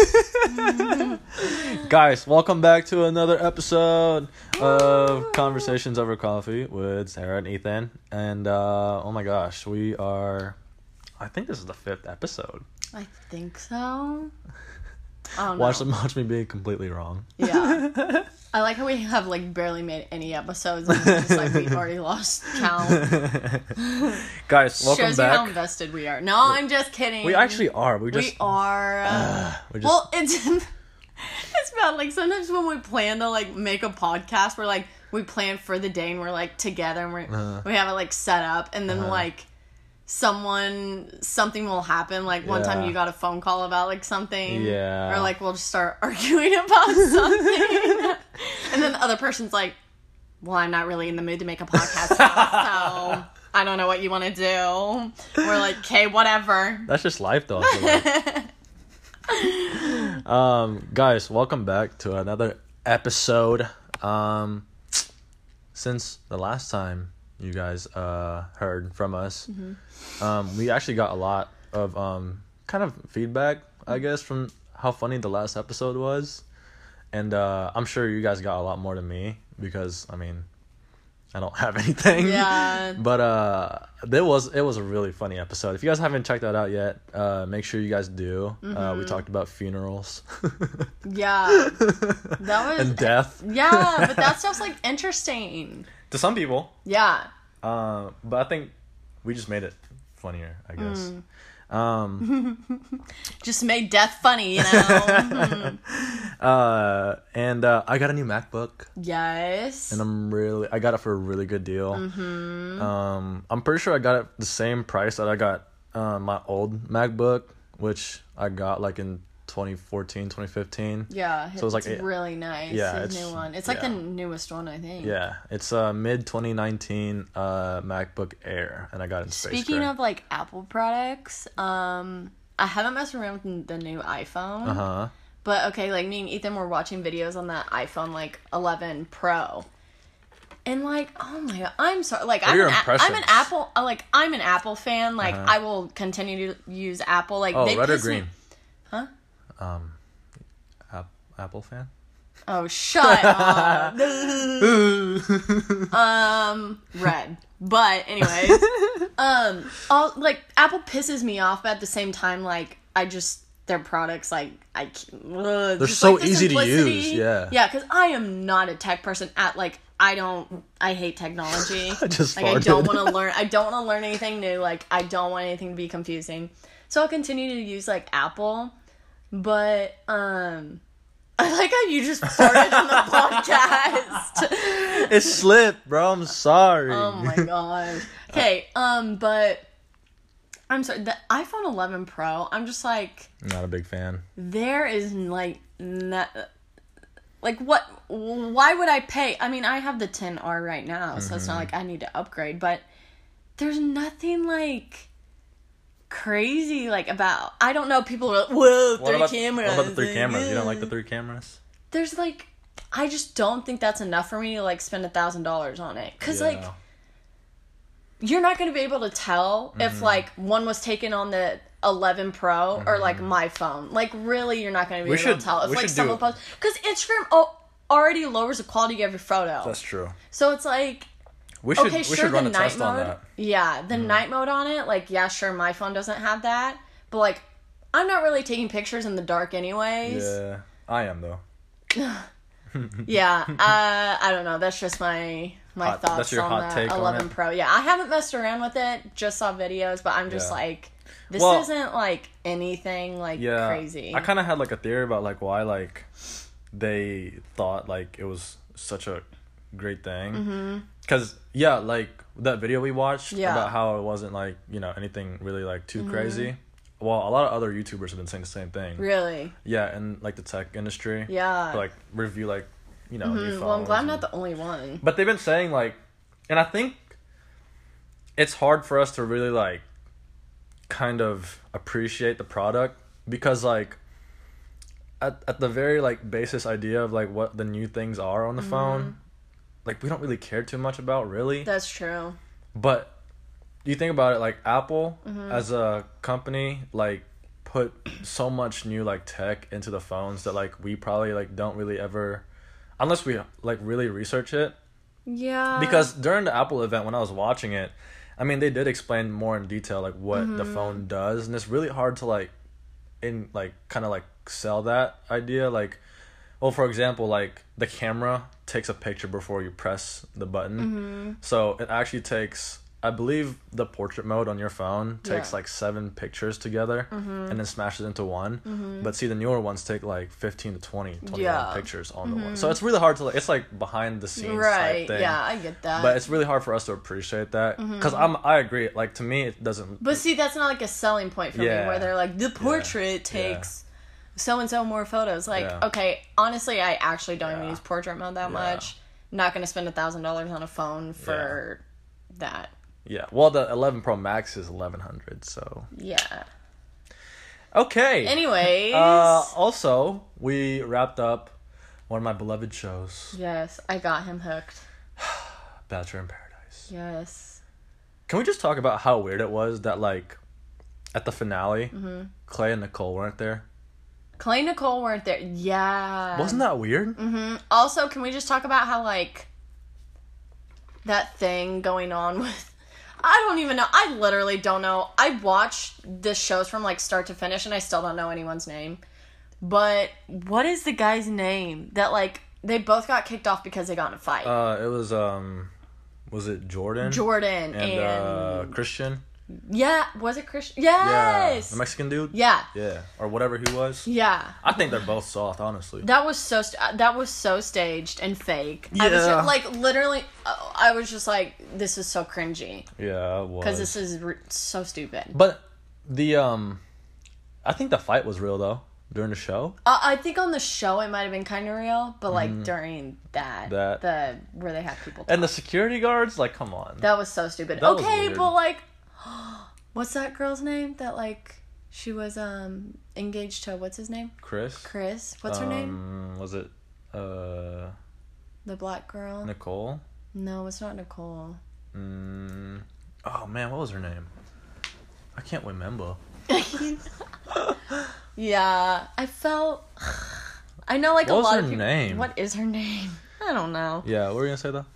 Guys, welcome back to another episode of Conversations Over Coffee with Sarah and Ethan. And uh, oh my gosh, we are. I think this is the fifth episode. I think so. I don't know. Watch, watch me being completely wrong. Yeah. I like how we have like barely made any episodes and it's just like we've already lost count. Guys, welcome Shows you how back. invested we are. No, I'm just kidding. We actually are. We just. we are. uh, we just well, it's it's bad. Like sometimes when we plan to like make a podcast, we're like we plan for the day and we're like together and we're Uh-huh. we have it like set up, and then Uh-huh. like someone something will happen. Like one time you got a phone call about like something, Yeah. or like we'll just start arguing about something, and then the other person's like, "Well, I'm not really in the mood to make a podcast, now, so." I don't know what you want to do. We're like, okay, whatever. That's just life, though. Like. um, guys, welcome back to another episode. Um, since the last time you guys uh heard from us, um, we actually got a lot of um kind of feedback, I guess, from how funny the last episode was, and uh, I'm sure you guys got a lot more than me because I mean. I don't have anything. Yeah. But uh there was it was a really funny episode. If you guys haven't checked that out yet, uh make sure you guys do. Uh Mm-hmm. we talked about funerals. Yeah. That was and death. Yeah, but that stuff's like interesting. To some people. Yeah. Uh, but I think we just made it funnier, I guess. Mm. Um Just made death funny, you know. uh and uh I got a new MacBook yes. and I'm really I got it for a really good deal. Mm-hmm. Um I'm pretty sure I got it the same price that I got uh, my old MacBook, which I got like in 2014, 2015. yeah, So it's like it's really nice. yeah, it's- new one. It's like the newest one, I think. Yeah, it's a mid 2019 uh MacBook Air, and I got it in space. Speaking gray. of like Apple products, um, I haven't messed around with the new iPhone. uh huh, But okay, like me and Ethan were watching videos on that iPhone like 11 Pro. And like, oh my god, I'm sorry. Like, I'm an, A- I'm an? Apple. uh, Like, I'm an Apple fan. Like, Uh-huh. I will continue to use Apple. Like, oh, they red or me- green? Huh? Um, Ap- Apple fan. Oh, shut up. um, red. But anyways, um, all like Apple pisses me off, but at the same time, like I just their products like I they're They're so easy to use, yeah. yeah. Because I am not a tech person. At like I don't I hate technology. I just like I don't farted. want to learn. I don't want to learn anything new. Like I don't want anything to be confusing. So I'll continue to use like Apple, but um. I like how you just farted on the podcast. It slipped, bro. I'm sorry. Oh my gosh. Okay, um, but I'm sorry. The iPhone 11 Pro. I'm just like, Not a big fan. there is like not. Like what? Why would I pay? I mean, I have the 10R right now, so it's not like I need to upgrade. But there's nothing like crazy like about. I don't know. People are like, "Whoa, What three about, cameras." what about the three cameras? You don't like the three cameras? There's like, I just don't think that's enough for me to like spend a thousand dollars on it. Cause like you're not going to be able to tell Mm-hmm. if like one was taken on the 11 Pro or like my phone. Like really, you're not going to be We able should- to tell if like someone posts because Instagram oh, already lowers the quality of your photo. That's true. so it's like We should okay, we sure should run the a night test mode. on that. Mm-hmm. Yeah, the night mode on it. Like yeah, sure, my phone doesn't have that, but like I'm not really taking pictures in the dark anyways. Yeah, I am though. Yeah, uh, I don't know. That's just my my Hot- thoughts that's your on hot the take on 11 it? Pro. Yeah, I haven't messed around with it. Just saw videos, but I'm just Yeah. like, this Well- isn't like anything like Yeah, crazy. I kind of had like a theory about like why like they thought like it was such a great thing. Because yeah, like that video we watched Mm-hmm. Yeah. about how it wasn't like you know anything really like too crazy. Well, a lot of other YouTubers have been saying the same thing. really, Yeah, and like the tech industry. yeah. Like review like you know new Mm, well, I'm glad I'm not the only one. But they've been saying like, and I think it's hard for us to really like kind of appreciate the product because like at at the very like basis idea of like what the new things are on the Mm-hmm. phone, like we don't really care too much about really. That's true. But you think about it, like Apple Mm-hmm. as a company, like put so much new like tech into the phones that like we probably like don't really ever unless we like really research it Yeah. because during the Apple event when I was watching it, I mean they did explain more in detail like what the Mm-hmm. phone does and it's really hard to like in like kind of like sell that idea like well for example like the camera takes a picture before you press the button. Mm-hmm. So it actually takes I believe the portrait mode on your phone takes Yeah. Mm-hmm. like seven pictures together and then smashes into one. But see, the newer ones take like 15 to 20, 21 Yeah. Mm-hmm. pictures on the one. So it's really hard to like, it's like behind the scenes right. type thing. Yeah, I get that. But it's really hard for us to appreciate that because I'm I agree. Like to me, it doesn't. Mm-hmm. But see, that's not like a selling point for Yeah. me where they're like, the portrait takes so and so more photos. Like, Yeah. okay, honestly, I actually don't even use portrait mode that much. Not going to spend a thousand dollars on a phone for that. yeah. Well, the 11 Pro Max is 1100. So Yeah. okay. Anyways. Uh, also, we wrapped up one of my beloved shows, yes, I got him hooked. Bachelor in Paradise. Yes. Can we just talk about how weird it was that like at the finale, Mm-hmm. Clay and Nicole weren't there? Clay and Nicole weren't there. Yeah. Wasn't that weird? Mm-hmm. Also, can we just talk about how like that thing going on with I don't even know. I literally don't know. I watched the shows from like start to finish and I still don't know anyone's name. But what is the guy's name that like they both got kicked off because they got in a fight? Uh, it was um, was it Jordan? Jordan and, and uh, Christian. Yeah, was it Christian? Yeah, Yes. the Mexican dude. yeah. Yeah, or whatever he was. Yeah. I think they're both soft, honestly. That was so st- that was so staged and fake. I was Yeah. just, like literally uh, I was just like this is so cringy Yeah, cuz this is re- so stupid. But the um, I think the fight was real though during the show. Uh, I think on the show it might have been kind of real, but like during that. That- the where they had people, And the security guards, like, come on. that was so stupid. That okay, but like, what's that girl's name? That like she was um engaged to what's his name? Chris. Chris. What's her name? Um, Was it uh The black girl. Nicole? No, it's not Nicole. Mm, oh man, what was her name? I can't remember. yeah, I felt. I know like What a lot of people. name? What is her name? I don't know. Yeah, what were you gonna say though?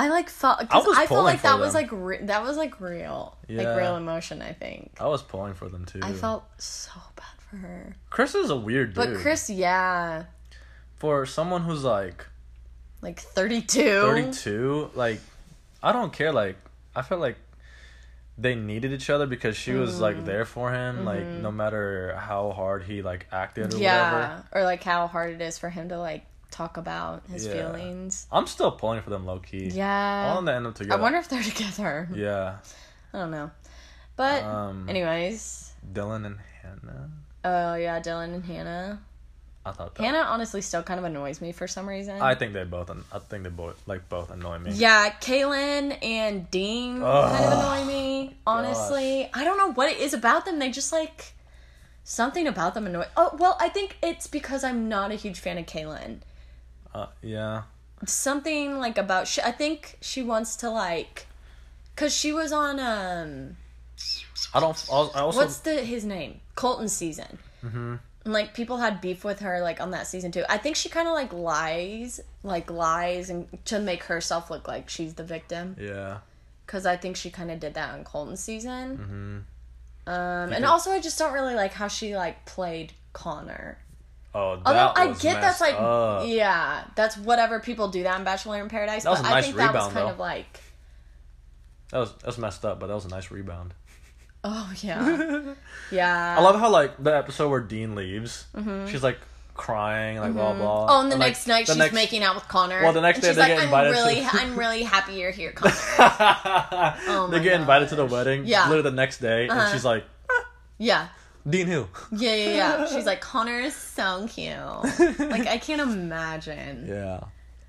I like felt I I, felt like that was like re- that was like real, Yeah. like real emotion. I think I was pulling for them too. I felt so bad for her, Chris is a weird dude. but Chris, yeah, for someone who's like like thirty two. 32, like I don't care. Like I felt like they needed each other because she was Mm. like there for him. Like no matter how hard he like acted or Mm-hmm. Yeah, whatever. or like how hard it is for him to like talk about his Yeah. feelings. I'm still pulling for them low key. I Yeah, want them to end up together. I wonder if they're together. Yeah. I don't know, but Um, anyways, Dylan and Hannah. oh yeah, Dylan and Hannah. I thought that. Hannah honestly still kind of annoys me for some reason. I think they both. I think they both like both annoy me. Yeah, Caelynn and Dean Ugh. kind of annoy me. Honestly, I don't know what it is about them. They just like something about them annoy. Oh well, I think it's because I'm not a huge fan of Caelynn. Uh, yeah. Something like about. She, I think she wants to like, cause she was on um. I don't. I also. What's the his name? Colton season. Mm-hmm. And like people had beef with her like on that season too. I think she kind of like lies, like lies, and to make herself look like she's the victim. yeah. because I think she kind of did that on Colton season. Mm-hmm. Um, and also, I just don't really like how she like played Connor. Oh, that Although I get that's like, up. yeah, that's whatever people do that in Bachelor in Paradise. That was but a I nice think that was kind though. of like, That was that was messed up, but that was a nice rebound. oh yeah, yeah. I love how like the episode where Dean leaves, she's like crying, like blah blah. Mm-hmm. Oh, and the like, next night the she's next- making out with Connor. Well, the next and day she's they like, get I'm invited to- really, I'm really happy you're here, Connor. they my get invited to the wedding. Yeah. Literally the next day, Uh-huh. and she's like, yeah, Dean who? yeah, yeah, yeah. She's like, Connor is so cute. Like I can't imagine. Yeah.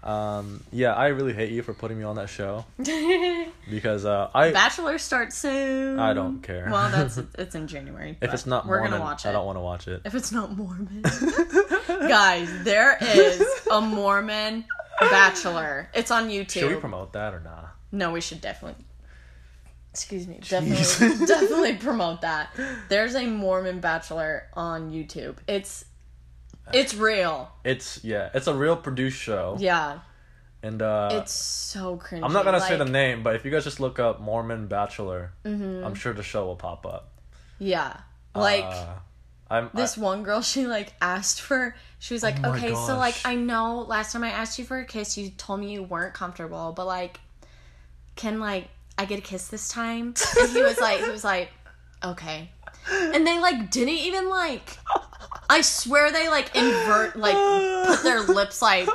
Um, yeah, I really hate you for putting me on that show because uh, I Bachelor starts soon. I don't care. Well, that's it's in January. if it's not we're Mormon, gonna watch it. I don't want to watch it. If it's not Mormon, guys, there is a Mormon Bachelor. It's on YouTube. Should we promote that or not? no, we should definitely excuse me, definitely definitely promote that. There's a Mormon bachelor on YouTube. It's it's real. It's yeah, it's a real produced show. Yeah. And uh It's so cringy. I'm not gonna say the name, but if you guys just look up Mormon Bachelor, Mm-hmm. I'm sure the show will pop up. Yeah. Like Uh, I'm this one girl she like asked for she was like Oh okay so like i know last time i asked you for a kiss you told me you weren't comfortable but like can like i get a kiss this time and he was like he was like okay and they like didn't even like i swear they like invert like put their lips like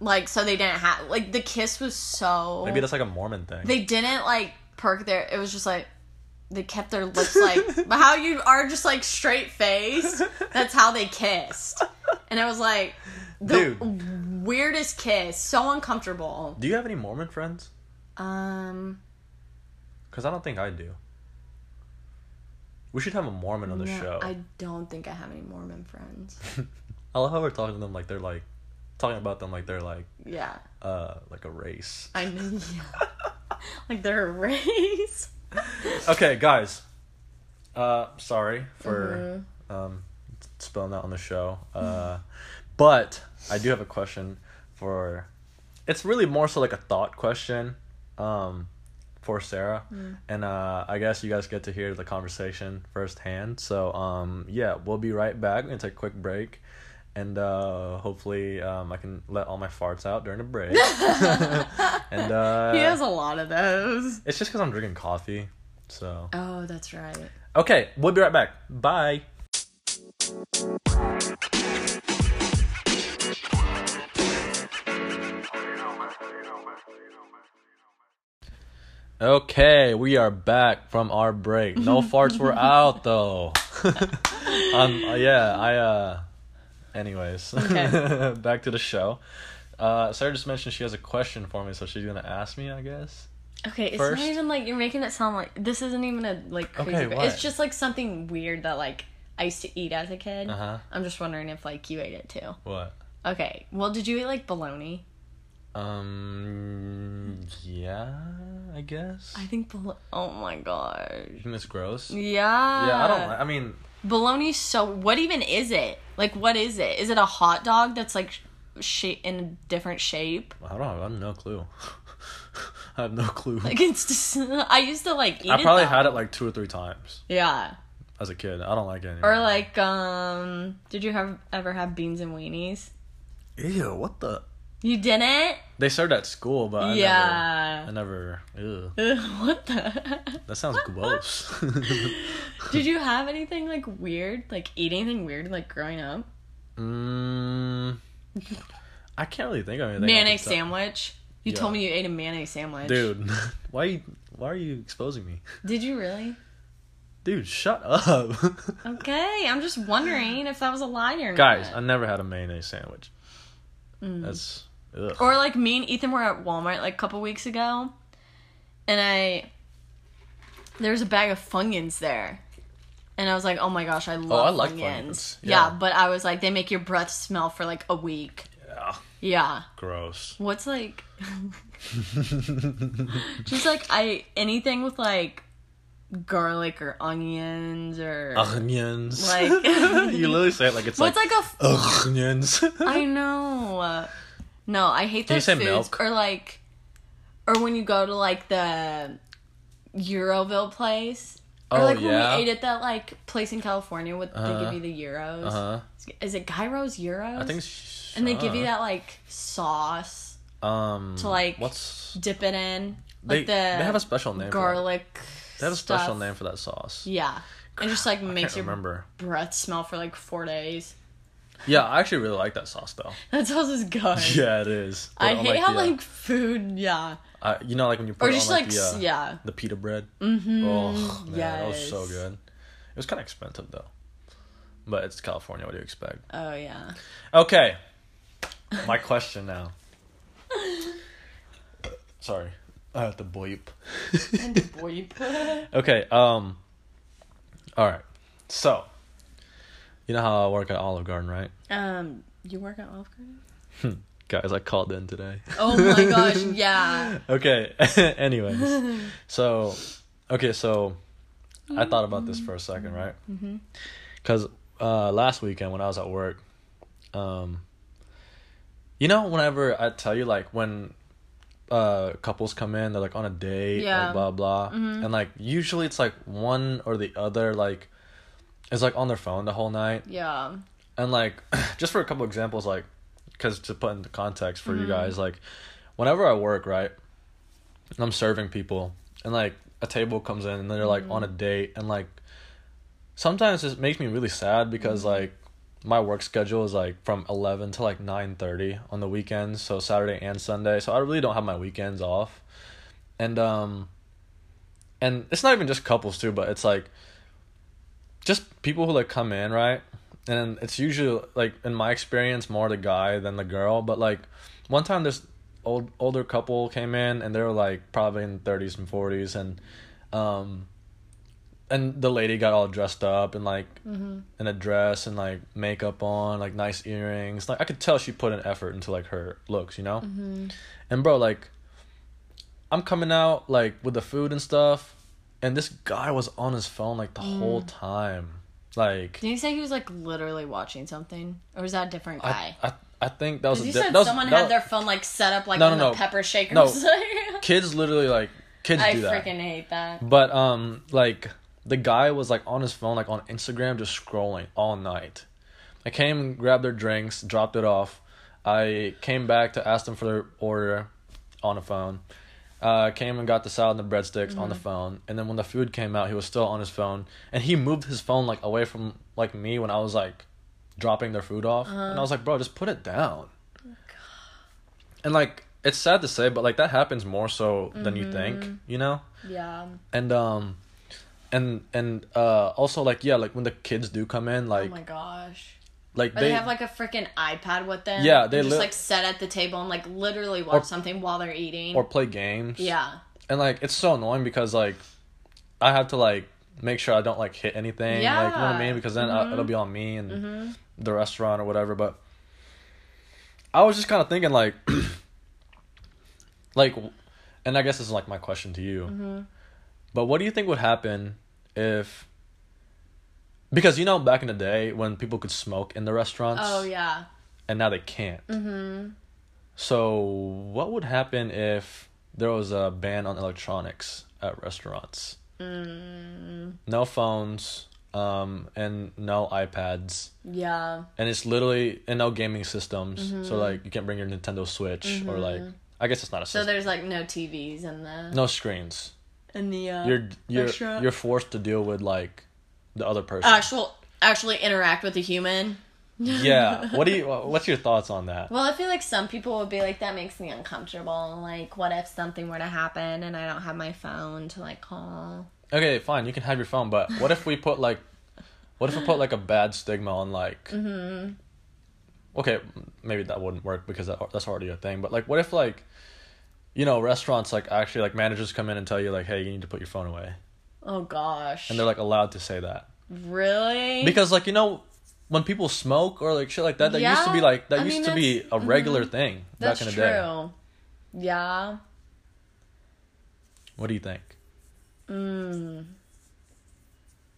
like so they didn't have like the kiss was so maybe that's like a Mormon thing. they didn't like perk their it was just like they kept their lips like but how you are just like straight faced. that's how they kissed and it was like the Dude. weirdest kiss so uncomfortable do you have any Mormon friends? um Because I don't think I do. We should have a Mormon on the no, show. i don't think i have any mormon friends I love how we're talking to them like they're like talking about them like they're like yeah uh like a race. i know yeah. like they're a race Okay, guys. Uh sorry for Mm-hmm. um spilling that on the show. Uh but I do have a question for it's really more so like a thought question um for Sarah. Mm. And uh I guess you guys get to hear the conversation firsthand. So um yeah, we'll be right back. We're gonna take a quick break. And uh hopefully um I can let all my farts out during the break. and uh he has a lot of those it's just because I'm drinking coffee. So. oh that's right Okay, we'll be right back. Bye. Okay, we are back from our break. No farts were out though. um, yeah, I uh. Anyways, Okay. back to the show. Uh, Sarah just mentioned she has a question for me, so she's gonna ask me, I guess. Okay, it's First- not even like you're making it sound like this isn't even a like crazy. Okay? It's just like something weird that like I used to eat as a kid. Uh huh. I'm just wondering if like you ate it too. What? Okay, well, did you eat like bologna? Um. Yeah, I guess. I think bolo- Oh my gosh. You think it's gross? Yeah. Yeah, I don't. I mean, Bologna's so. What even is it? Like, what is it? Is it a hot dog that's like shape in a different shape? I don't. I have no clue. I have no clue. Like it's just. I used to like eat I probably though. had it like two or three times Yeah. as a kid. I don't like it anymore. Or like, um, did you have ever have beans and weenies? ew, what the? You didn't? They served at school, but I yeah. never. I never. Ew, what the? that sounds gross. Did you have anything like weird, like eat anything weird, like growing up? mm, I can't really think of anything. mayonnaise sandwich. You Yeah. told me you ate a mayonnaise sandwich, Dude, why? You, why are you exposing me? Did you really? Dude, shut up. Okay, I'm just wondering if that was a lie or not. Guys, I never had a mayonnaise sandwich. Mm. That's. Ugh. Or like me and Ethan were at Walmart like a couple weeks ago, and I there was a bag of Funyuns there, and I was like, oh my gosh, I oh, love Oh, I like Funyuns. Funyuns, Yeah. yeah. but I was like, they make your breath smell for like a week. Yeah, Yeah. gross. What's like just like I anything with like garlic or onions or Onions. Like- you literally say it like it's what's like, like, a f- onions. I know. No, I hate you those say foods milk? or like or when you go to like the Euroville place. Or Oh, like when yeah. we ate at that like place in California with they Uh-huh. give you the euros. Uh huh. Is it gyros euros? I think. And they give you uh, that like sauce Um. to, like, What's dip it in. they? Like the they have a special name. For garlic. that. They have a special stuff. name for that sauce. Yeah. And just like makes your remember. breath smell for like four days. Yeah, I actually really like that sauce though. That sauce is good. Yeah, it is. Put I on, hate how the, uh, like food, yeah. uh, you know, like when you put Or it just on like, like, the, uh, yeah. the pita bread. Mm-hmm. Oh man, that was so good. It was kind of expensive though, but it's California. What do you expect? Oh yeah. Okay, my question now. Sorry, I have to bleep. And boy, Okay, um, all right. So, you know how I work at Olive Garden, right? um, you work at Olive Garden? Guys, I called in today. Oh my gosh, yeah. okay. Anyways, so Okay, so I thought about this for a second, right? Because uh, last weekend when I was at work, um, you know, whenever I tell you like when uh couples come in, they're like on a date, Yeah. like blah blah, and like usually it's like one or the other like is like on their phone the whole night, Yeah. and like just for a couple examples, like because to put into context for Mm-hmm. you guys, like whenever I work, right, I'm serving people, and like a table comes in and they're like on a Mm-hmm. date, and like sometimes it makes me really sad because Mm-hmm. like my work schedule is like from 11 to like 9:30 on the weekends so Saturday and Sunday so I really don't have my weekends off and um and it's not even just couples too but it's like just people who like come in right? And it's usually like in my experience more the guy than the girl. But like one time this old older couple came in and they were like probably in 30s and 40s and um and the lady got all dressed up and like in a dress and like makeup on like nice earrings. Like i could tell she put an effort into like her looks you know? And bro like i'm coming out like with the food and stuff and this guy was on his phone like the whole time like Did you say he was like literally watching something, or was that a different guy? I, I i think that was a you di- said was- someone had was- their phone like set up like No, on no, the no. pepper shakers. No. kids literally like kids I do that I freaking hate that. But um, like the guy was like on his phone, like on Instagram, just scrolling all night. I came and grabbed their drinks, dropped it off. I came back to ask them for their order on the phone. Uh, came and got the salad and the breadsticks on the phone, and then when the food came out, he was still on his phone, and he moved his phone like away from like me when I was like dropping their food off, and I was like, bro, just put it down. And like it's sad to say, but like that happens more so than you think, you know? Yeah. and um and and uh also like yeah like when the kids do come in like oh my gosh. Like they, they, have like a freaking iPad with them. Yeah, they and just like sit at the table and like literally watch Or- something while they're eating. or play games yeah. and like it's so annoying because like i have to like make sure i don't like hit anything like you know what i mean because then uh, Mhm. it'll be on me and Mm-hmm. the restaurant or whatever but i was just kind of thinking like like and i guess this is like my question to you Mm-hmm. but what do you think would happen if because you know back in the day when people could smoke in the restaurants Oh yeah. and now they can't Mm-hmm. so what would happen if there was a ban on electronics at restaurants Mm, no phones um and no ipads yeah. and it's literally and no gaming systems Mm-hmm. so like you can't bring your nintendo switch or like i guess it's not a So there's like no TVs in the no screens in the uh, you're you're restaurant? you're forced to deal with like the other person actual actually interact with a human. yeah what do you what's your thoughts on that Well, I feel like some people would be like, that makes me uncomfortable. Like, what if something were to happen and I don't have my phone to like call? okay fine you can have your phone but what if we put like what if we put like a bad stigma on like Mm-hmm. okay maybe that wouldn't work because that, that's already a thing but like what if like you know restaurants like actually like managers come in and tell you like hey you need to put your phone away Oh gosh. and they're like allowed to say that really? because like you know when people smoke or like shit like that that used to be like that I used mean, to be a regular mhm. thing that's back in the true. day Yeah. what do you think Mm.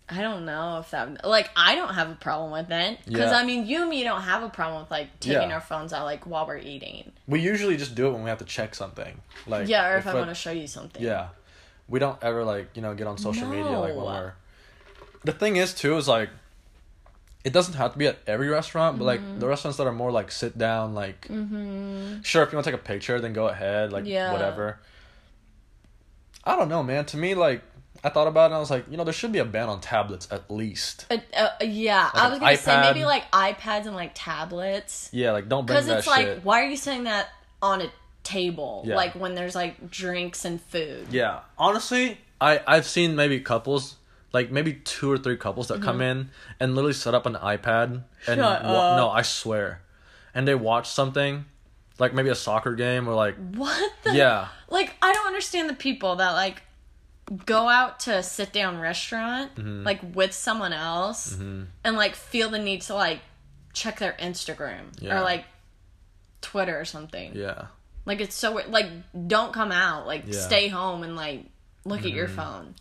I don't know if that like I don't have a problem with it because Yeah. I mean you and me don't have a problem with like taking Yeah. our phones out like while we're eating. we usually just do it when we have to check something like yeah, or if, I want to show you something. Yeah. We don't ever like, you know, get on social media like when we're The thing is too is like it doesn't have to be at every restaurant, but like Mm-hmm. the restaurants that are more like sit down, like Mm-hmm. sure if you want to take a picture, then go ahead, like Yeah. whatever. I don't know, man. To me, like I thought about it and I was like, you know, there should be a ban on tablets at least. Uh, uh, yeah, Like I was gonna say maybe like iPads and like tablets Yeah, like don't bring because that it's like shit. why are you saying that on a table Yeah. like when there's like drinks and food? Yeah, honestly, I I've seen maybe couples, like maybe two or three couples that come in and literally set up an iPad and Mm-hmm. Wa- no, I swear, and they watch something, like maybe a soccer game or like What the? yeah, Like I don't understand the people that like go out to a sit down restaurant Mm-hmm. like with someone else and like feel the need to like check their Instagram Yeah. or like Twitter or something. yeah, Like it's so weird. like don't come out. Like Yeah. stay home and like look at your Mm-hmm. phone.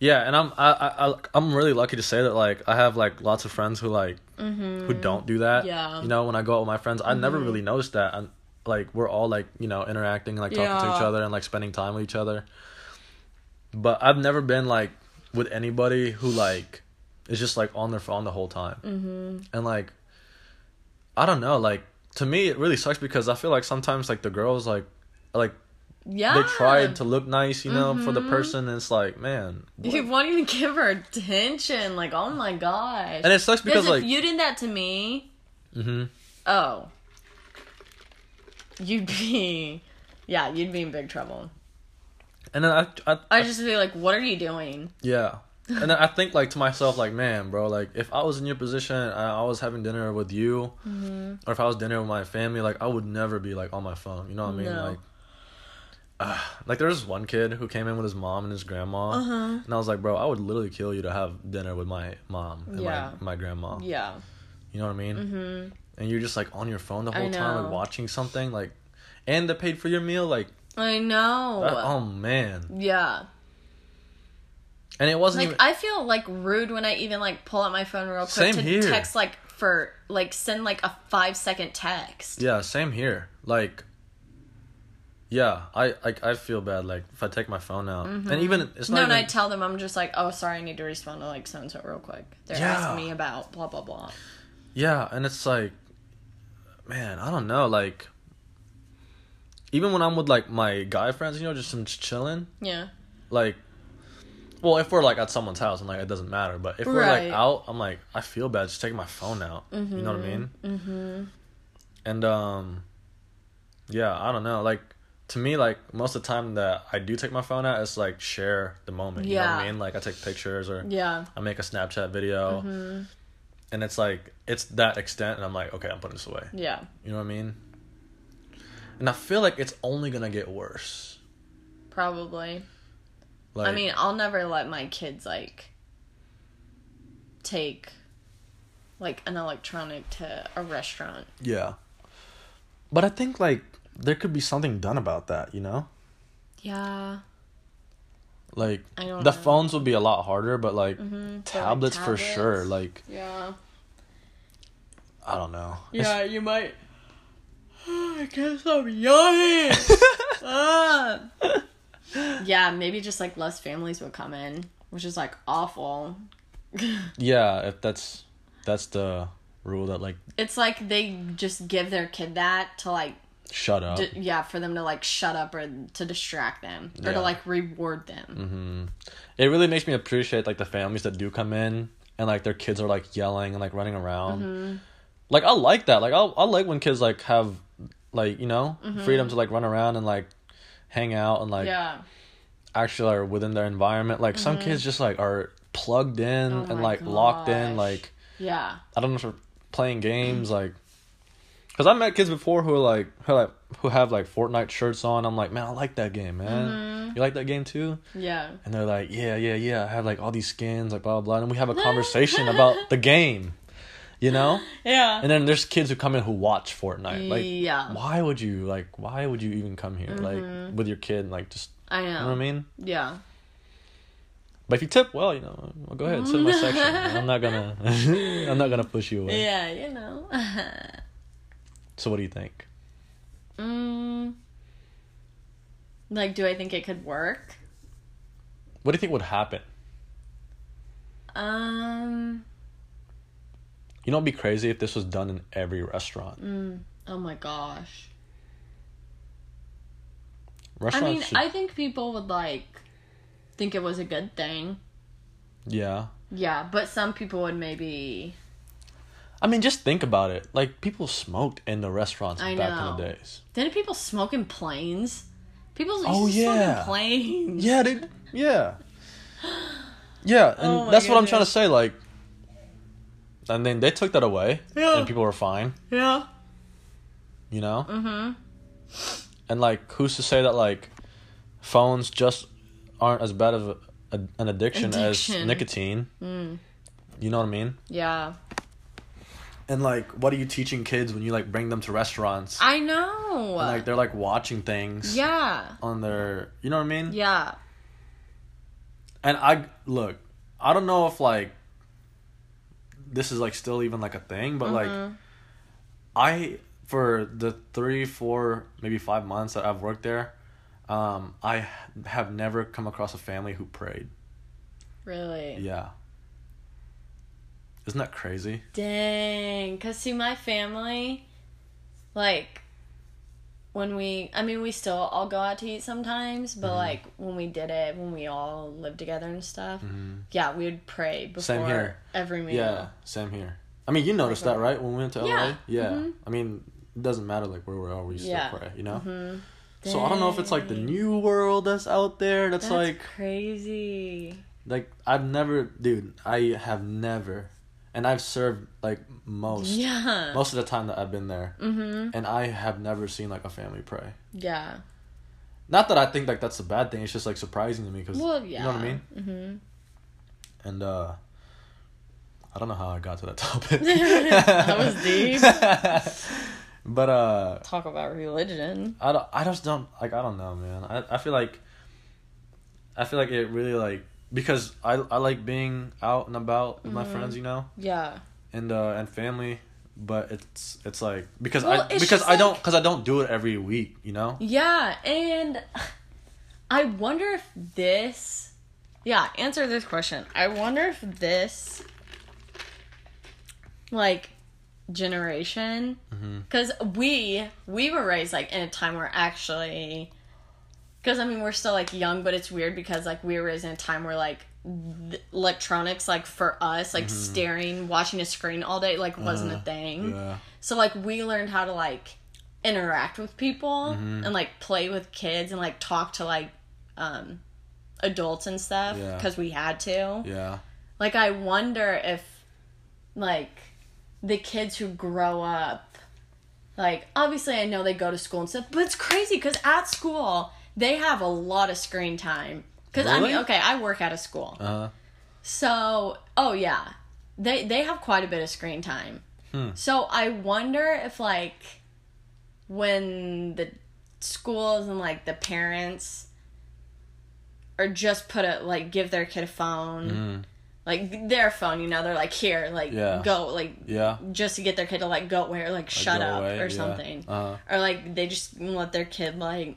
Yeah, and I'm I, I I'm really lucky to say that like I have like lots of friends who like who don't do that. Mm-hmm. Yeah. You know, when I go out with my friends, I never really noticed that. And like we're all like you know interacting, like talking to each other and like spending time with each other. But I've never been like with anybody who like is just like on their phone the whole time. Mm-hmm. And like, I don't know. Like to me, it really sucks because I feel like sometimes like the girls like like Yeah. they tried to look nice, you know, for the person, and it's like, man, You won't even give her attention. Like, oh my gosh. and it sucks because if like, you did that to me, mm-hmm oh, you'd be, yeah, you'd be in big trouble. and then I, I, I just be like, what are you doing? yeah, and then I think like to myself, like, man, bro, like if I was in your position, and I was having dinner with you, Mm-hmm. or if I was dinner with my family, like I would never be like on my phone. You know what I mean? No. Like. Uh, like there was one kid who came in with his mom and his grandma, Uh-huh. and I was like, "Bro, I would literally kill you to have dinner with my mom and Yeah. my, my grandma." Yeah. You know what I mean? Mm-hmm. And you're just like on your phone the whole time, like watching something, like, and they paid for your meal, like, I know. that- oh man. yeah. And it wasn't Like even. I feel like rude when I even like pull out my phone real quick Same to here. text like for like send like a five second text. Yeah, same here. Like, yeah, I like I feel bad. Like if I take my phone out, and even it's not Mm-hmm. No, and I tell them I'm just like, oh, sorry, I need to respond to like so and so real quick. They're Yeah. asking me about blah blah blah. yeah, and it's like, man, I don't know. Like, even when I'm with like my guy friends, you know, just some chilling. Yeah. Like, well, if we're like at someone's house and like it doesn't matter, but if we're like out, I'm like I feel bad just taking my phone out. You know what I mean? Mm-hmm. And um, yeah, I don't know. Like to me, like most of the time that I do take my phone out, it's like share the moment. You know what I mean? Like I take pictures or Yeah. I make a Snapchat video, Mm-hmm. and it's like it's that extent, and I'm like, okay, I'm putting this away. Yeah. You know what I mean? And I feel like it's only gonna get worse. Probably. Like, I mean, I'll never let my kids like take like an electronic to a restaurant. yeah. But I think like there could be something done about that. You know, Yeah. like I don't the know. phones would be a lot harder, but like Mhm, but, like, tablets, for sure. Like Yeah. I don't know. It's- Yeah, you might. I can't stop yawning. Ah. yeah, maybe just like less families would come in, which is like awful. Yeah, if that's that's the rule that like It's like they just give their kid that to like, shut up. d- yeah, for them to like shut up or to distract them or Yeah. to like reward them. hmm It really makes me appreciate like the families that do come in and like their kids are like yelling and like running around. Mm-hmm. Like I like that. Like I I like when kids like have like you know Mm-hmm. freedom to like run around and like hang out and like yeah. actually are within their environment. Like some kids just like are plugged in Mm-hmm. Oh and like locked in. Like Yeah. I don't know if they're playing games like. Cause I met kids before who are like who like who have like Fortnite shirts on. I'm like, man, I like that game, man. Mm-hmm. You like that game too? Yeah. And they're like, yeah, yeah, yeah. I have like all these skins, like blah blah. blah. And we have a conversation about the game, you know. Yeah. And then there's kids who come in who watch Fortnite. Like, Yeah. why would you like? Why would you even come here, like, with your kid? Like, just I know. you know what I mean. Yeah. But if you tip well, you know, well, go ahead, sit in my section. I'm not gonna, I'm not gonna push you away. Yeah, you know. So what do you think? mm, like, do I think it could work? What do you think would happen? Um. You know, it'd be crazy if this was done in every restaurant. Mm, oh my gosh. I mean, should, I think people would like think it was a good thing. yeah. Yeah, but some people would maybe. I mean, just think about it. Like people smoked in the restaurants I back in the days. Didn't people smoke in planes? People used Oh, to smoke yeah. in planes. Yeah, they. Yeah. Yeah, and Oh that's what I'm trying to say. Like, and then they took that away, Yeah. and people were fine. Yeah. You know. Mm-hmm. And like, who's to say that like, phones just aren't as bad of a, an addiction, as nicotine? Mm. You know what I mean? Yeah. And like, what are you teaching kids when you like bring them to restaurants? I know. and, like they're like watching things yeah. on their, you know what I mean? Yeah. And I look, I don't know if like this is like still even like a thing, but like Mm-hmm. I for the three, four, maybe five months that I've worked there, um, I have never come across a family who prayed. Really? Yeah. Isn't that crazy? Dang. Cause see, my family, like, when we, I mean, we still all go out to eat sometimes, but Mm-hmm. like when we did it, when we all lived together and stuff, yeah, we would pray before Mm-hmm. Same here. every meal. Yeah, same here. I mean, you noticed that, right? When we went to LA? Yeah. Yeah. Mhm. I mean, it doesn't matter like where we are, we still Yeah. pray, you know? hmm So I don't know if it's like the new world that's out there that's, That's like crazy. like I've never dude, I have never and I've served like most Yeah. most of the time that I've been there Mm-hmm. and I have never seen like a family pray. Yeah. Not that I think like that's a bad thing, it's just like surprising to me cuz Well, yeah. you know what I mean? Mm-hmm. And uh I don't know how I got to that topic. That was deep. but uh Talk about religion. I don't, I just don't like I don't know man I, I feel like I feel like it really like because I I like being out and about with my Mm-hmm. friends you know Yeah. and uh and family but it's it's like because Well, I because I don't because I don't do it every week you know Yeah, and I wonder if this. Yeah, answer this question. I wonder if this, like, generation, Mm-hmm. because we we were raised like in a time where actually, because I mean we're still like young, but it's weird because like we were raised in a time where like th- electronics like for us like staring watching a screen all day like wasn't a Uh, thing yeah so like we learned how to like interact with people Mm-hmm. and like play with kids and like talk to like um adults and stuff Yeah. because we had to. yeah Like I wonder if like the kids who grow up like obviously I know they go to school and stuff, but it's crazy cuz at school they have a lot of screen time. Cuz I mean, okay, I work at a school. uh So, oh yeah, they they have quite a bit of screen time. Hmm. So I wonder if like when the schools and like the parents or just put a like give their kid a phone, mm, like their phone, you know, they're like here, like Yeah. go, like yeah just to get their kid to like go where, like shut up away, or yeah. something, uh or like they just let their kid like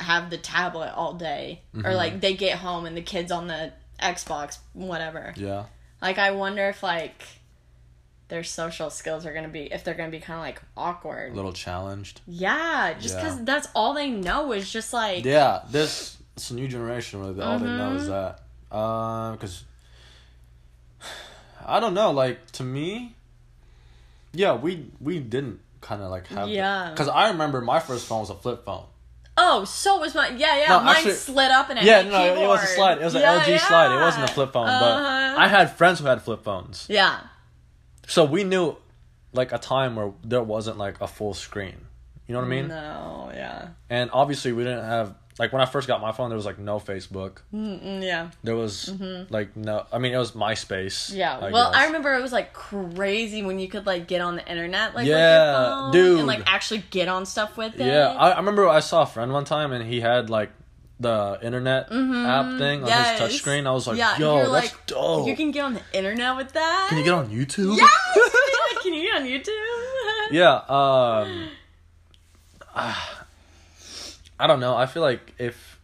have the tablet all day, or Mm-hmm. like they get home and the kid's on the Xbox, whatever. yeah Like I wonder if like their social skills are gonna be if they're gonna be kind of like awkward. a little challenged Yeah, just Yeah. because that's all they know is just like yeah this it's a new generation where all they know Mm-hmm. is that uh because i don't know like to me yeah we we didn't kind of like have Yeah. because i remember my first phone was a flip phone oh, so was mine. yeah yeah No, mine actually- slid up and I yeah no keyboard. it was a slide. It was an Yeah, lg slide. It wasn't a flip phone Uh-huh. but i had friends who had flip phones. Yeah. So we knew like a time where there wasn't like a full screen. You know what i mean? No yeah. And obviously we didn't have like when i first got my phone there was like no facebook Mm-mm, yeah there was like no i mean it was myspace Mm-hmm. yeah I well guess. I remember it was like crazy when you could like get on the internet like with Yeah, your phone dude. and like actually get on stuff with it Yeah, I, I remember I saw a friend one time and he had like the internet app thing on Mm-hmm. Yes. his touchscreen. I was like, Yeah, yo, that's like, dope. you can get on the internet with that Can you get on YouTube? Yes! Can you get on YouTube? Yeah, um I don't know. I feel like if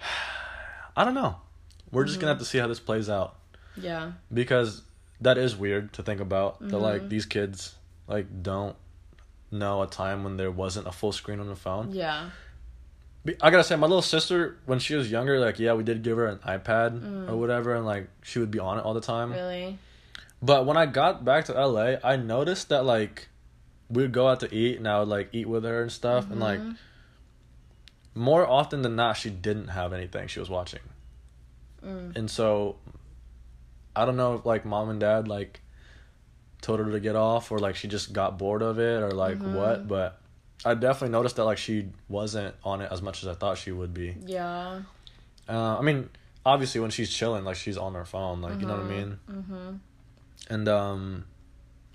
I don't know. We're just gonna have to see how this plays out. Yeah. Because that is weird to think about. That Mm-hmm. like these kids like don't know a time when there wasn't a full screen on the phone. Yeah. I gotta say, my little sister, when she was younger, like yeah, we did give her an iPad or whatever, and like she would be on it all the time. Mm. Really? But when I got back to LA, I noticed that like we'd go out to eat, and I would like eat with her and stuff, and like more often than not, she didn't have anything she was watching, Mm. and so I don't know if like mom and dad like told her to get off, or like she just got bored of it, or like what, but. I definitely noticed that like she wasn't on it as much as I thought she would be. Yeah. Uh, I mean, obviously when she's chilling, like she's on her phone, like you know what I mean. Mm-hmm. And um,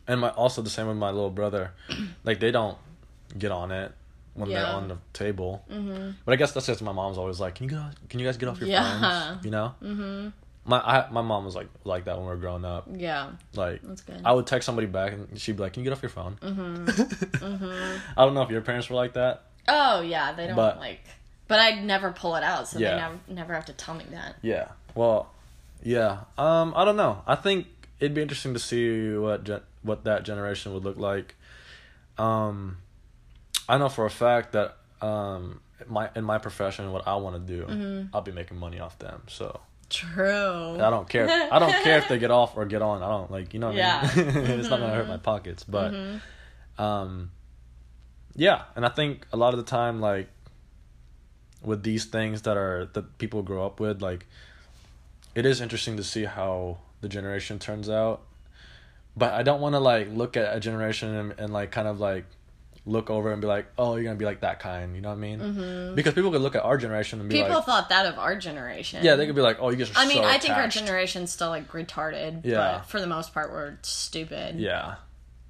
and my also the same with my little brother, like they don't get on it when Yeah. they're on the table. Mm-hmm. But I guess that's just my mom's always like, can you go? Can you guys get off your Yeah. phones? You know. Mm-hmm. My I, my mom was like like that when we were growing up. Yeah. Like That's good. I would text somebody back and she'd be like, "Can you get off your phone?" Mm-hmm. I don't know if your parents were like that. Oh yeah, they don't But- like. But I'd never pull it out, so Yeah. they never never have to tell me that. Yeah. Well, yeah. Um, I don't know. I think it'd be interesting to see what gen- what that generation would look like. Um, I know for a fact that um, my in my profession, what I want to do, Mm-hmm. I'll be making money off them. So True. I don't care. I don't care if they get off or get on. I don't like you know. What Yeah. I mean? it's not gonna hurt my pockets, but um, yeah. And I think a lot of the time, like with these things that are that people grow up with, like it is interesting to see how the generation turns out. But I don't want to like look at a generation and, and like kind of like look over and be like, oh, you're gonna be like that kind. You know what I mean? Because people could look at our generation and be People like, thought that of our generation. yeah, they could be like, oh, you guys are I mean, so I think our generation's still like retarded. Yeah. But for the most part, we're stupid. Yeah.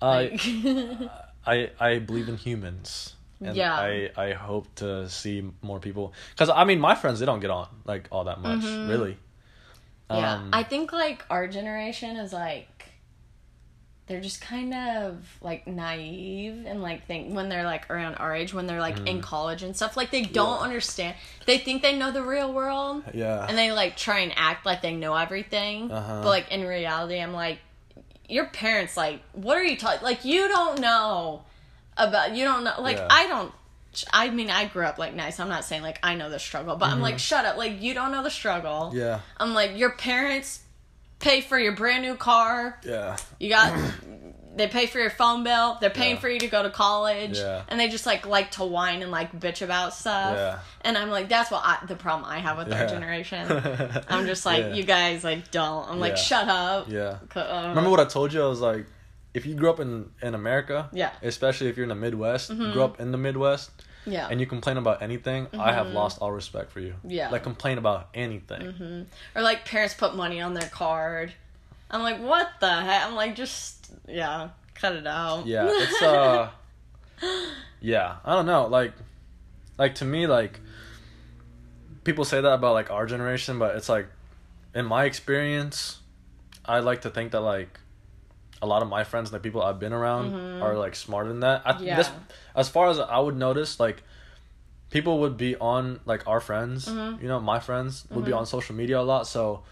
I Like, I I believe in humans. And Yeah. I I hope to see more people cuz I mean my friends they don't get on like all that much, really. yeah. Um, I think like our generation is like they're just kind of like naive and like think when they're like around our age when they're like Mm. in college and stuff like they don't Yeah. understand. They think they know the real world. yeah. and they like try and act like they know everything Uh-huh. but like in reality i'm like your parents like what are you talking like you don't know about you don't know like Yeah. i don't i mean i grew up like nice i'm not saying like i know the struggle but i'm like shut up like you don't know the struggle Mm-hmm. yeah. i'm like your parents pay for your brand new car Yeah. you got they pay for your phone bill they're paying Yeah. for you to go to college Yeah. and they just like like to whine and like bitch about stuff Yeah. and i'm like that's what I, the problem i have with our generation i'm just like Yeah. you guys like don't i'm like Yeah. shut up Yeah. Remember what I told you? I was like if you grew up in in America, Yeah. Mm-hmm. especially if you're in the Midwest, you grew up in the Midwest, yeah and you complain about anything, I have lost all respect for you. Yeah. Like complain about anything. or like parents put money on their card i'm like what the heck i'm like just yeah cut it out Yeah, it's uh Yeah, I don't know, like like to me like people say that about like our generation, but it's like in my experience, I like to think that like a lot of my friends, like people I've been around are like smarter than that. I, Mm-hmm. Yeah. this, as far as I would notice, like people would be on like our friends, Mm-hmm. you know, my friends would be on social media a lot, so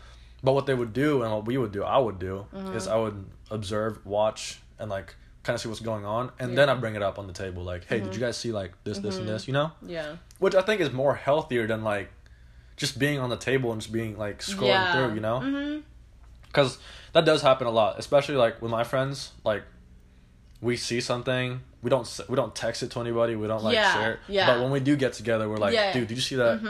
but what they would do and what we would do, I would do, Mm-hmm. is I would observe, watch, and like kind of see what's going on, and then I bring it up on the table, like, hey, Mm-hmm. did you guys see like this, this, and this, you know? yeah Which I think is more healthier than like just being on the table and just being like scrolling yeah through, you know? Mm-hmm. Because that does happen a lot, especially like with my friends. Like, we see something, we don't we don't text it to anybody, we don't like Yeah, share it. yeah. But when we do get together, we're like, Yeah. dude, did you see that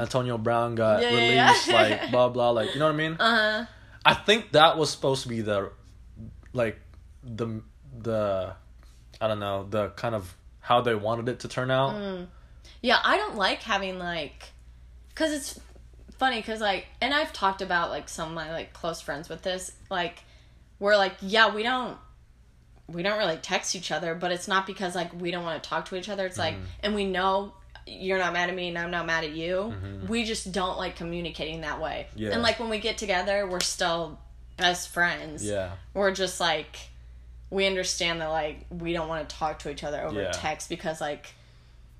Antonio Brown got Yeah, released? like blah blah, like you know what I mean? uh-huh I think that was supposed to be the, like, the the, I don't know, the kind of how they wanted it to turn out. Mm. Yeah, I don't like having like, cause it's funny, cause like, and I've talked about like some of my like close friends with this, like, we're like, yeah, we don't, we don't really text each other, but it's not because like we don't want to talk to each other. It's like, Mm-hmm. and we know you're not mad at me and I'm not mad at you. We just don't like communicating that way. Mm-hmm. Yeah. And like when we get together, we're still best friends. Yeah. We're just like, we understand that like we don't want to talk to each other over Yeah. text because like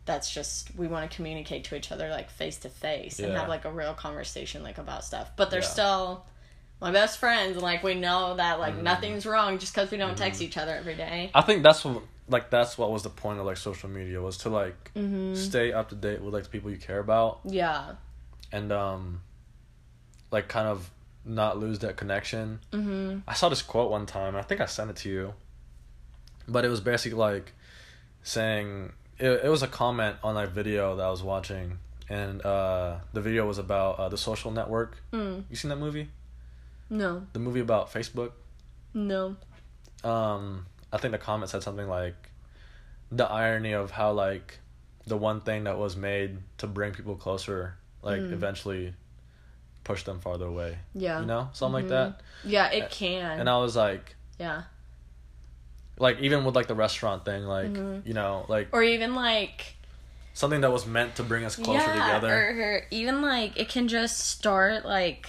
that's just we want to communicate to each other like face to face and have like a real conversation like about stuff but they're Yeah. still my best friends and like we know that like Mm-hmm. nothing's wrong just because we don't text each other every day I think that's what like that's what was the point of like social media was to like Mm-hmm. stay up to date with like the people you care about yeah and um like kind of not lose that connection. Mm-hmm. I saw this quote one time. I think I sent it to you, but it was basically like saying it, it was a comment on like video that I was watching, and uh, the video was about uh, the Social Network. Mm. You seen that movie? no. The movie about Facebook. no. Um i think the comment said something like the irony of how like the one thing that was made to bring people closer like eventually pushed them farther away. Yeah. You know? Something like that? Yeah it can. and i was like yeah like even with like the restaurant thing like you know like or even like something that was meant to bring us closer yeah, together. Or, or even like it can just start like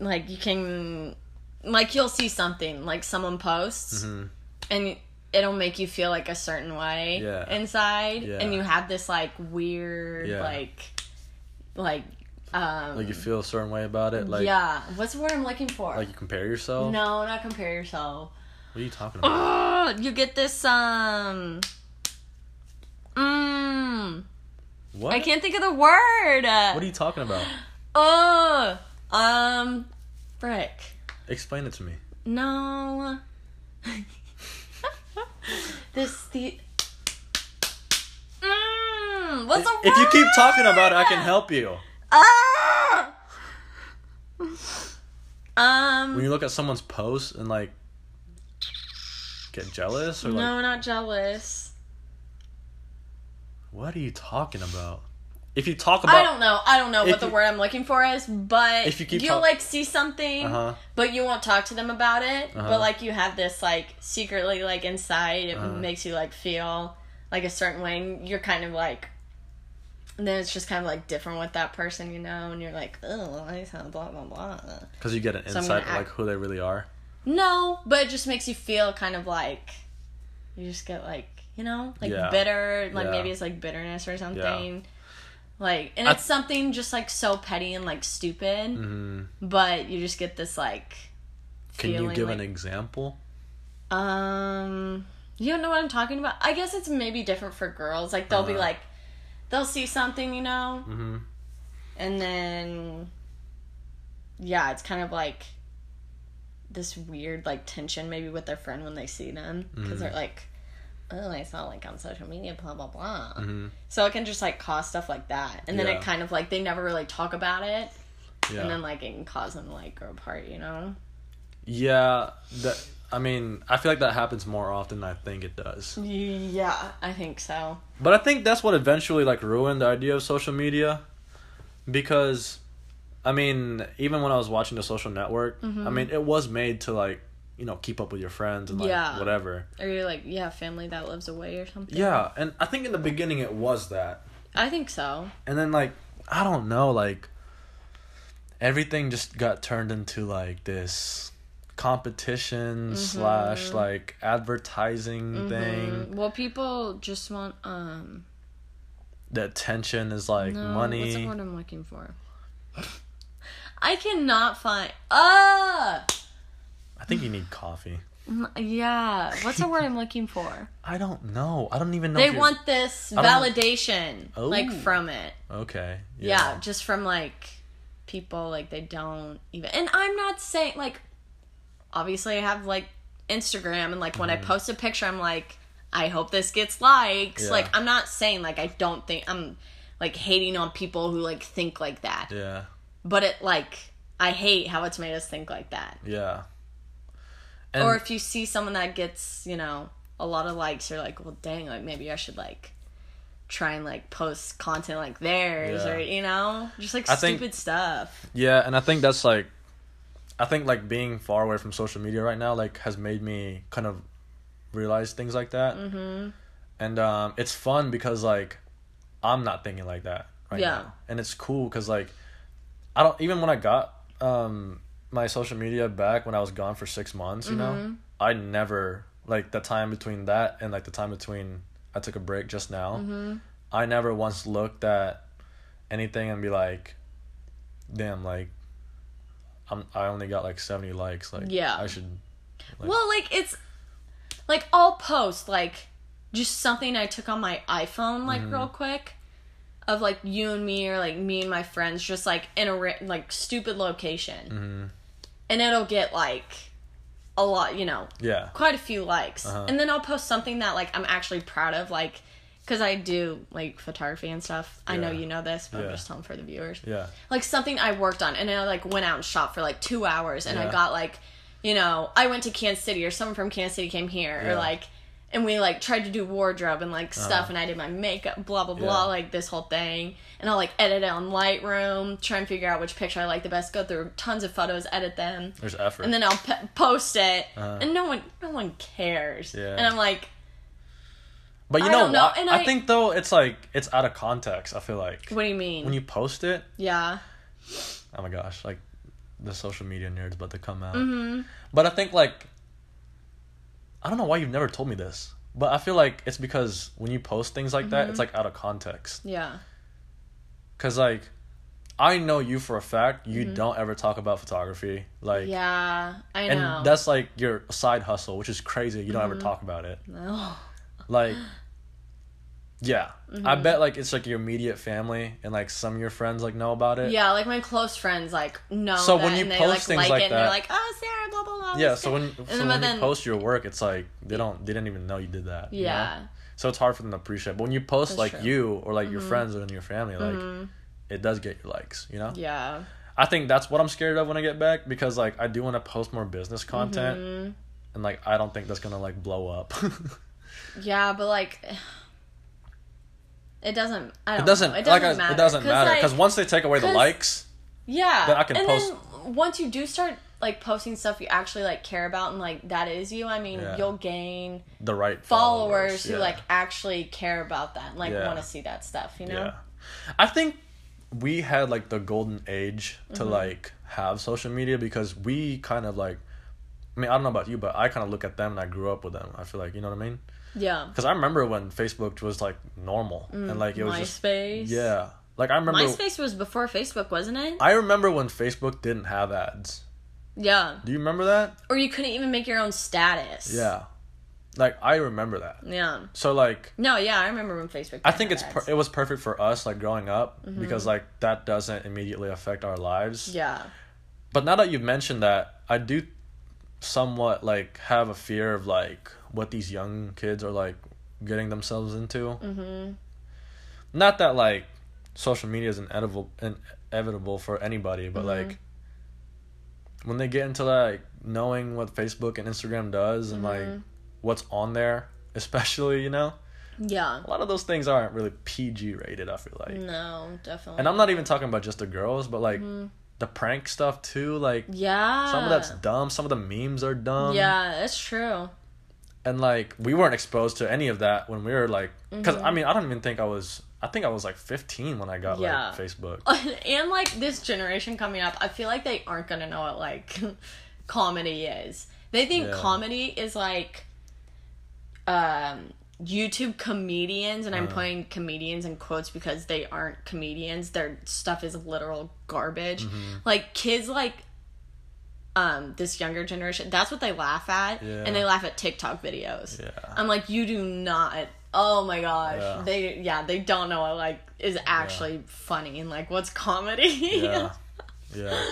like you can like you'll see something like someone posts Mhm. and it'll make you feel like a certain way Yeah. inside Yeah. and you have this like weird Yeah. like like um Like you feel a certain way about it. Like yeah what's the word i'm looking for like you compare yourself. no not compare yourself What are you talking about? oh you get this um mm, What? i can't think of the word What are you talking about? oh um frick Explain it to me. no this the mm, what's the word If you keep talking about it, I can help you. Ah! Um. When you look at someone's post and like get jealous or like no, not jealous. what are you talking about? If you talk about I don't know. I don't know what the you- word I'm looking for is, but If you keep you'll talk- like see something, Uh-huh. but you won't talk to them about it. Uh-huh. But like you have this like secretly like inside, it Uh-huh. makes you like feel like a certain way. And you're kind of like, and then it's just kind of like different with that person, you know. And you're like, oh, I sound blah blah blah. because you get an So insight of like who they really are. No, but it just makes you feel kind of like you just get like you know like Yeah. bitter, like Yeah. maybe it's like bitterness or something. Like, and I- it's something just like so petty and like stupid, hmm but you just get this like. Can you give like, an example? Um, you don't know what I'm talking about. I guess it's maybe different for girls. Like they'll be Uh-huh. like, they'll see something, you know, hmm and then yeah it's kind of like this weird like tension maybe with their friend when they see them because Mhm. they're like oh i saw like on social media blah blah blah hmm so it can just like cause stuff like that and then Yeah. it kind of like they never really talk about it Yeah. and then like it can cause them to like grow apart you know yeah. That I mean, I feel like that happens more often than I think it does. yeah i think so But I think that's what eventually like ruined the idea of social media, because, I mean, even when I was watching the Social Network, I mm-hmm. mean, it was made to like you know keep up with your friends and like Yeah. whatever. or you're like yeah family that lives away or something Yeah, and I think in the beginning it was that, i think so and then like I don't know, like everything just got turned into like this competition slash like advertising thing. Mm, well people just want um The attention is like No, money. What's the word I'm looking for? I cannot find. Ah, I think you need coffee. Yeah. What's the word I'm looking for? I don't know. I don't even know. They want this validation, Oh. like from it. Okay. Yeah. just from like people like they don't even. And I'm not saying like. Obviously, I have like Instagram, and like when I post a picture, I'm like, I hope this gets likes. Mm-hmm. Yeah. Like I'm not saying like I don't think I'm like hating on people who like think like that. Yeah. but it like I hate how it's made us think like that. Yeah. And or if you see someone that gets, you know, a lot of likes, you're like, well, dang, like maybe I should like try and like post content like theirs, Yeah. or you know, just like I think- stupid stuff. yeah, and I think that's like, I think like being far away from social media right now like has made me kind of realize things like that. Mm-hmm. And um, it's fun because like I'm not thinking like that right Yeah. now, and it's cool because like I don't even when I got um my social media back when I was gone for six months, you Mm-hmm. know, I never like the time between that and like the time between I took a break just now. Mm-hmm. I never once looked at anything and be like, damn, like I'm I only got like seventy likes. Like Yeah. I should Like- well, like it's like I'll post like just something I took on my iPhone like Mm-hmm. real quick of like you and me or like me and my friends just like in a like stupid location. Mm-hmm. And it'll get like a lot, you know, Yeah. quite a few likes. Uh-huh. And then I'll post something that like I'm actually proud of like cuz I do like photography and stuff. I know you know this, but Yeah. I'm just telling for the viewers. Yeah. Like something I worked on and I like went out and shot for like 2 hours and I got like you know, I went to Kansas City or someone from Kansas City came here Yeah. or like and we like tried to do wardrobe and like stuff Uh-huh. and I did my makeup blah blah blah Yeah. like this whole thing and I'll like edit it on Lightroom, try and figure out which picture I like the best, go through tons of photos, edit them There's effort. and then I'll p- post it, Uh-huh. and no one, no one cares. Yeah. And I'm like, But you I know what? and I, I- think though it's like it's out of context. I feel like What do you mean? when you post it, yeah. oh my gosh, like the social media nerds about to come out. Mm-hmm. But I think like I don't know why you've never told me this, but I feel like it's because when you post things like Mm-hmm. that, it's like out of context. Yeah. Cause like I know you for a fact, you don't ever talk about photography, like, Mm-hmm. Yeah. I and know. that's like your side hustle, which is crazy. You don't ever Mm-hmm. talk about it. no. Like, yeah, Mm-hmm. I bet like it's like your immediate family and like some of your friends like know about it. Yeah, like my close friends like know. So that, when you and they, post like, things like, like it, and they're like, oh Sarah, blah blah blah. Yeah, so when so then- when but you post your work, it's like they don't they didn't even know you did that. you know? yeah, So it's hard for them to appreciate. But when you post That's like true. Mm-hmm. you or like your friends or in your family, like it does get your likes. You know. yeah, I think that's what I'm scared of when I get back because like I do want to post more business content, Mm-hmm. and like I don't think that's gonna like blow up. yeah, but like. It doesn't. I don't it doesn't Know. It doesn't I, matter. it doesn't matter like, because once they take away the likes, yeah, then I can and post- then once you do start like posting stuff you actually like care about and like that is you. I mean, Yeah. you'll gain the right followers, who yeah. like actually care about that and like Yeah. want to see that stuff. You know. Yeah. I think we had like the golden age to Mm-hmm. like have social media because we kind of like I mean, I don't know about you, but I kind of look at them and I grew up with them. I feel like, you know what I mean? Yeah. Because I remember when Facebook was like normal and mm, like it was just MySpace. yeah. Like I remember MySpace was before Facebook, wasn't it? I remember when Facebook didn't have ads. Yeah. Do you remember that? Or you couldn't even make your own status. Yeah. Like I remember that. Yeah. So like No, yeah, I remember when Facebook. I think it's per- it was perfect for us like growing up mm-hmm. because like that doesn't immediately affect our lives. yeah. But now that you've mentioned that, I do somewhat like have a fear of like what these young kids are like getting themselves into. Mm-hmm. Not that like social media is inevitable inevitable for anybody, but mm-hmm. like when they get into like knowing what Facebook and Instagram does and like mm-hmm. what's on there, especially you know, Yeah. a lot of those things aren't really PG rated. I feel like, No, definitely. and I'm not even talking about just the girls, but like mm-hmm. The prank stuff too. Like Yeah. some of that's dumb. Some of the memes are dumb. Yeah, that's true. And like we weren't exposed to any of that when we were like, because Mm-hmm. I mean I don't even think I was. I think I was like 15 when I got Yeah. like Facebook. and like this generation coming up, I feel like they aren't gonna know what like comedy is. They think Yeah. comedy is like um YouTube comedians, and I'm Uh-huh. putting comedians in quotes because they aren't comedians. Their stuff is literal garbage. Mm-hmm. Like kids like um this younger generation, that's what they laugh at. Yeah. And they laugh at TikTok videos. Yeah. I'm like, you do not oh my gosh. Yeah. They yeah, they don't know what like is actually funny and like what's comedy. yeah yeah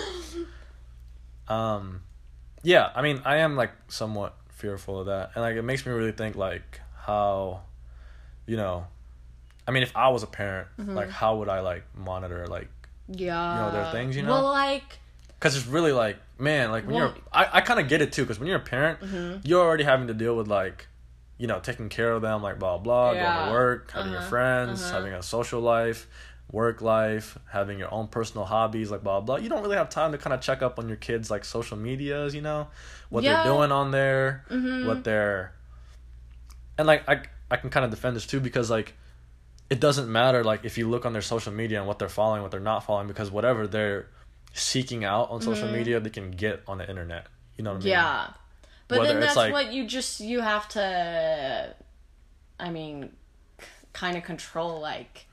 um yeah i mean i am like somewhat fearful of that and like it makes me really think like how you know i mean if i was a parent Mm-hmm. like how would i like monitor like Yeah. You know, their things, you know? Well, like, because it's really like man like when Well- you're i, I kind of get it too because when you're a parent Mm-hmm. you're already having to deal with like you know taking care of them like blah blah going to work having your Uh-huh. friends Uh-huh. having a social life work life having your own personal hobbies like blah blah you don't really have time to kind of check up on your kids like social medias you know what Yeah. they're doing on there Mhm. what they're and like i i can kind of defend this too because like it doesn't matter like if you look on their social media and what they're following what they're not following because whatever they're seeking out on social media they can get on the internet you know what i mean Mm-hmm. yeah. But Whether then that's like- what you just, you have to, I mean, kind of control, like,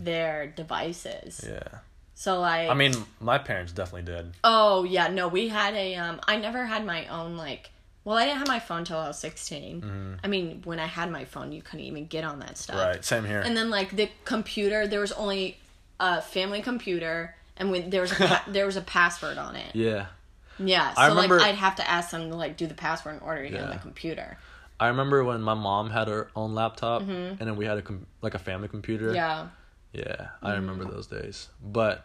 their devices. Mm-hmm. yeah So, like, i mean my parents definitely did Oh yeah, no, we had a um I never had my own like well, I didn't have my phone till I was 16. I mean, when I had my phone, you couldn't even get on that stuff. Mm-hmm. right same here And then like the computer, there was only a family computer and when there was a pa- there was a password on it. yeah Yeah, so I remember- like I'd have to ask them to like do the password in order to get on the computer. i remember when my mom had her own laptop and then we had a com- like a family computer Mm-hmm. Yeah. yeah i remember those days but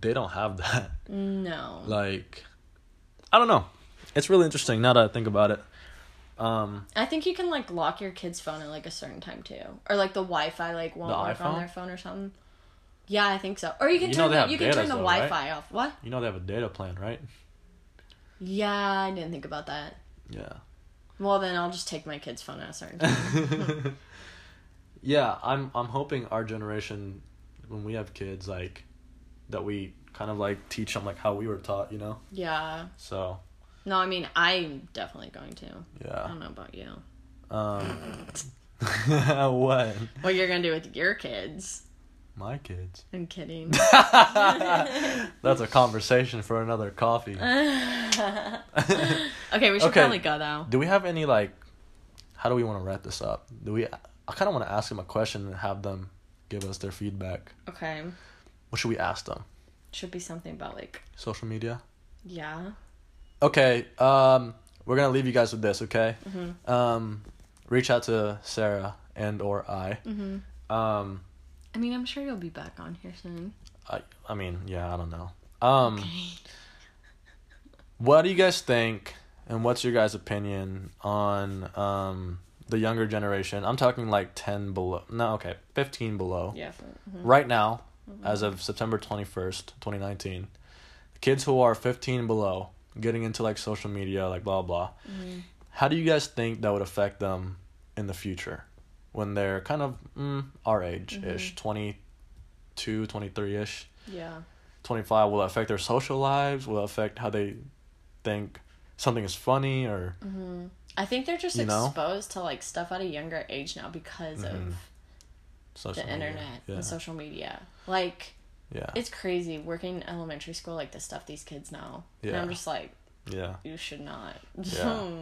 they don't have that No. like i don't know it's really interesting now that i think about it um I think you can like lock your kid's phone at like a certain time too, or like the Wi-Fi like won't The work iPhone? on their phone or something. Yeah, I think so. Or you can You know turn they the, have you can turn the though, right? Wi-Fi off. What? you know they have a data plan right Yeah, I didn't think about that. yeah Well, then I'll just take my kid's phone at a certain time. yeah, I'm I'm hoping our generation, when we have kids, like, that we kind of like teach them like how we were taught, you know. Yeah. So No, I mean I'm definitely going to. Yeah. I don't know about you. Um. what? What you're gonna do with your kids? My kids. I'm kidding. That's a conversation for another coffee. okay, we should Okay. probably go though. Do we have any like? How do we want to wrap this up? Do we? I kind of want to ask them a question and have them give us their feedback. Okay. What should we ask them? Should be something about like Social media. yeah. Okay. Um, we're gonna leave you guys with this. Okay. Mhm. Um, reach out to Sarah and or I. Mhm. Um, I mean, I'm sure you'll be back on here soon. I I mean yeah I don't know. Um, Okay. what do you guys think? And what's your guys' opinion on um the younger generation? I'm talking like ten below. No, okay, fifteen below. Yeah. mhm. Right now, Mm-hmm. as of September 21st, 2019, the kids who are 15 below getting into like social media, like blah blah. Mhm. How do you guys think that would affect them in the future when they're kind of mm, our age ish, 22, 23 ish, Yeah. 25? Will it affect their social lives? Will it affect how they think something is funny or hmm I think they're just You know? exposed to like stuff at a younger age now because Mhm. of social the media? internet Yeah. and social media. Like yeah. it's crazy working in elementary school, like the stuff these kids know. And Yeah. I'm just like, yeah. you should not. Yeah.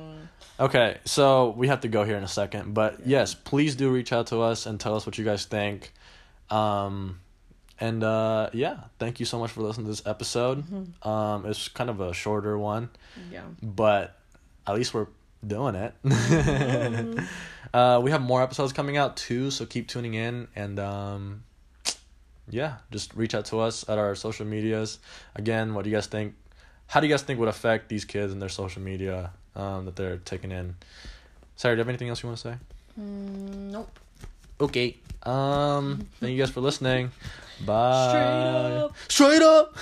Okay, so we have to go here in a second, but yes, please do reach out to us and tell us what you guys think. Um, and uh, yeah, thank you so much for listening to this episode. Um, it's kind of a shorter one, yeah. but at least we're doing it. uh, we have more episodes coming out too, so keep tuning in and um, yeah, just reach out to us at our social medias. Again, what do you guys think? How do you guys think would affect these kids and their social media um, that they're taking in? Sarah, do you have anything else you want to say? Mm, nope. Okay. Um, thank you guys for listening. Bye. Straight up. Straight up.